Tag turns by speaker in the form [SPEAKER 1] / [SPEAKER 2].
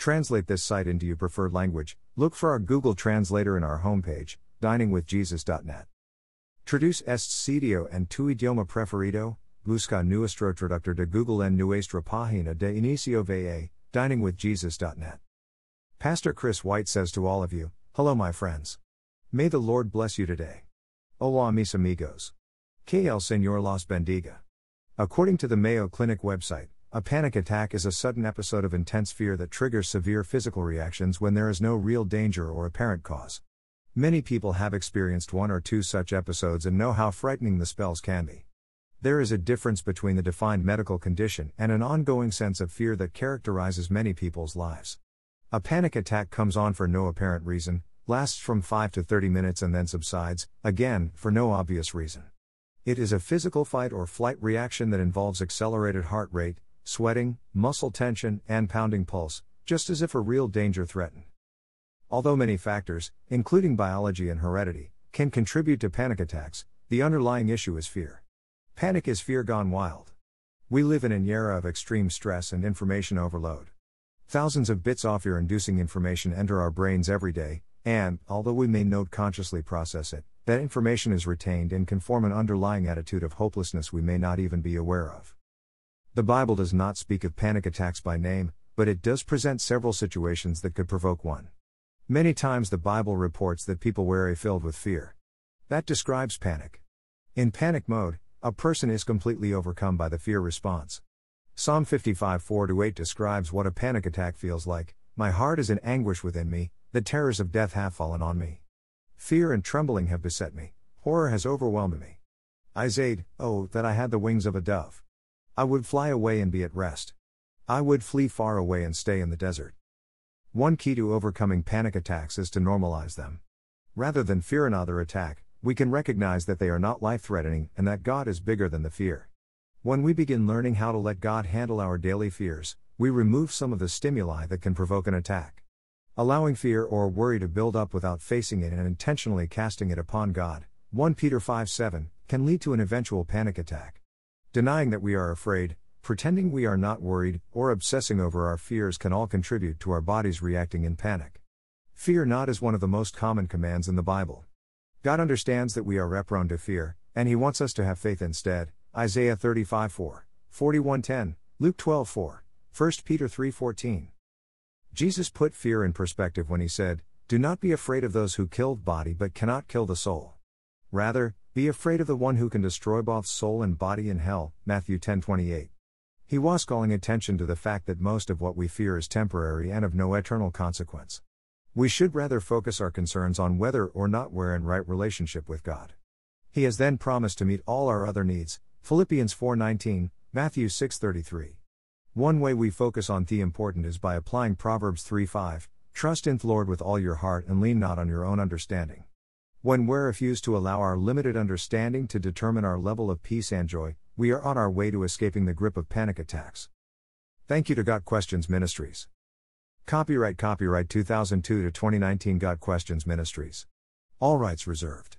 [SPEAKER 1] Translate this site into your preferred language. Look for our Google Translator in our homepage, diningwithjesus.net. Traduce este sitio en tu idioma preferido, busca nuestro traductor de Google en nuestra página de inicio va, diningwithjesus.net. Pastor Chris White says to all of you, Hello, my friends. May the Lord bless you today. Hola, mis amigos. Que el Señor los bendiga. According to the Mayo Clinic website, a panic attack is a sudden episode of intense fear that triggers severe physical reactions when there is no real danger or apparent cause. Many people have experienced one or two such episodes and know how frightening the spells can be. There is a difference between the defined medical condition and an ongoing sense of fear that characterizes many people's lives. A panic attack comes on for no apparent reason, lasts from 5 to 30 minutes and then subsides, again, for no obvious reason. It is a physical fight or flight reaction that involves accelerated heart rate, sweating, muscle tension, and pounding pulse, just as if a real danger threatened. Although many factors, including biology and heredity, can contribute to panic attacks, the underlying issue is fear. Panic is fear gone wild. We live in an era of extreme stress and information overload. Thousands of bits of fear inducing information enter our brains every day, and, although we may not consciously process it, that information is retained and can form an underlying attitude of hopelessness we may not even be aware of. The Bible does not speak of panic attacks by name, but it does present several situations that could provoke one. Many times the Bible reports that people were filled with fear. That describes panic. In panic mode, a person is completely overcome by the fear response. Psalm 55 4 8 describes what a panic attack feels like My heart is in anguish within me, the terrors of death have fallen on me. Fear and trembling have beset me, horror has overwhelmed me. I said, oh, that I had the wings of a dove. I would fly away and be at rest. I would flee far away and stay in the desert. One key to overcoming panic attacks is to normalize them. Rather than fear another attack, we can recognize that they are not life threatening and that God is bigger than the fear. When we begin learning how to let God handle our daily fears, we remove some of the stimuli that can provoke an attack. Allowing fear or worry to build up without facing it and intentionally casting it upon God, 1 Peter 5 7, can lead to an eventual panic attack. Denying that we are afraid, pretending we are not worried, or obsessing over our fears can all contribute to our bodies reacting in panic. Fear not is one of the most common commands in the Bible. God understands that we are prone to fear, and He wants us to have faith instead. Isaiah 35 4, 41 10, Luke 12 4, 1 Peter 3 14. Jesus put fear in perspective when he said, Do not be afraid of those who killed body but cannot kill the soul. Rather, be afraid of the one who can destroy both soul and body in hell. Matthew 10:28. He was calling attention to the fact that most of what we fear is temporary and of no eternal consequence. We should rather focus our concerns on whether or not we're in right relationship with God. He has then promised to meet all our other needs. Philippians 4:19, Matthew 6:33. One way we focus on the important is by applying Proverbs 3:5, trust in the Lord with all your heart and lean not on your own understanding. When we refuse to allow our limited understanding to determine our level of peace and joy, we are on our way to escaping the grip of panic attacks. Thank you to Got Questions Ministries. Copyright Copyright 2002 to 2019 Got Questions Ministries. All rights reserved.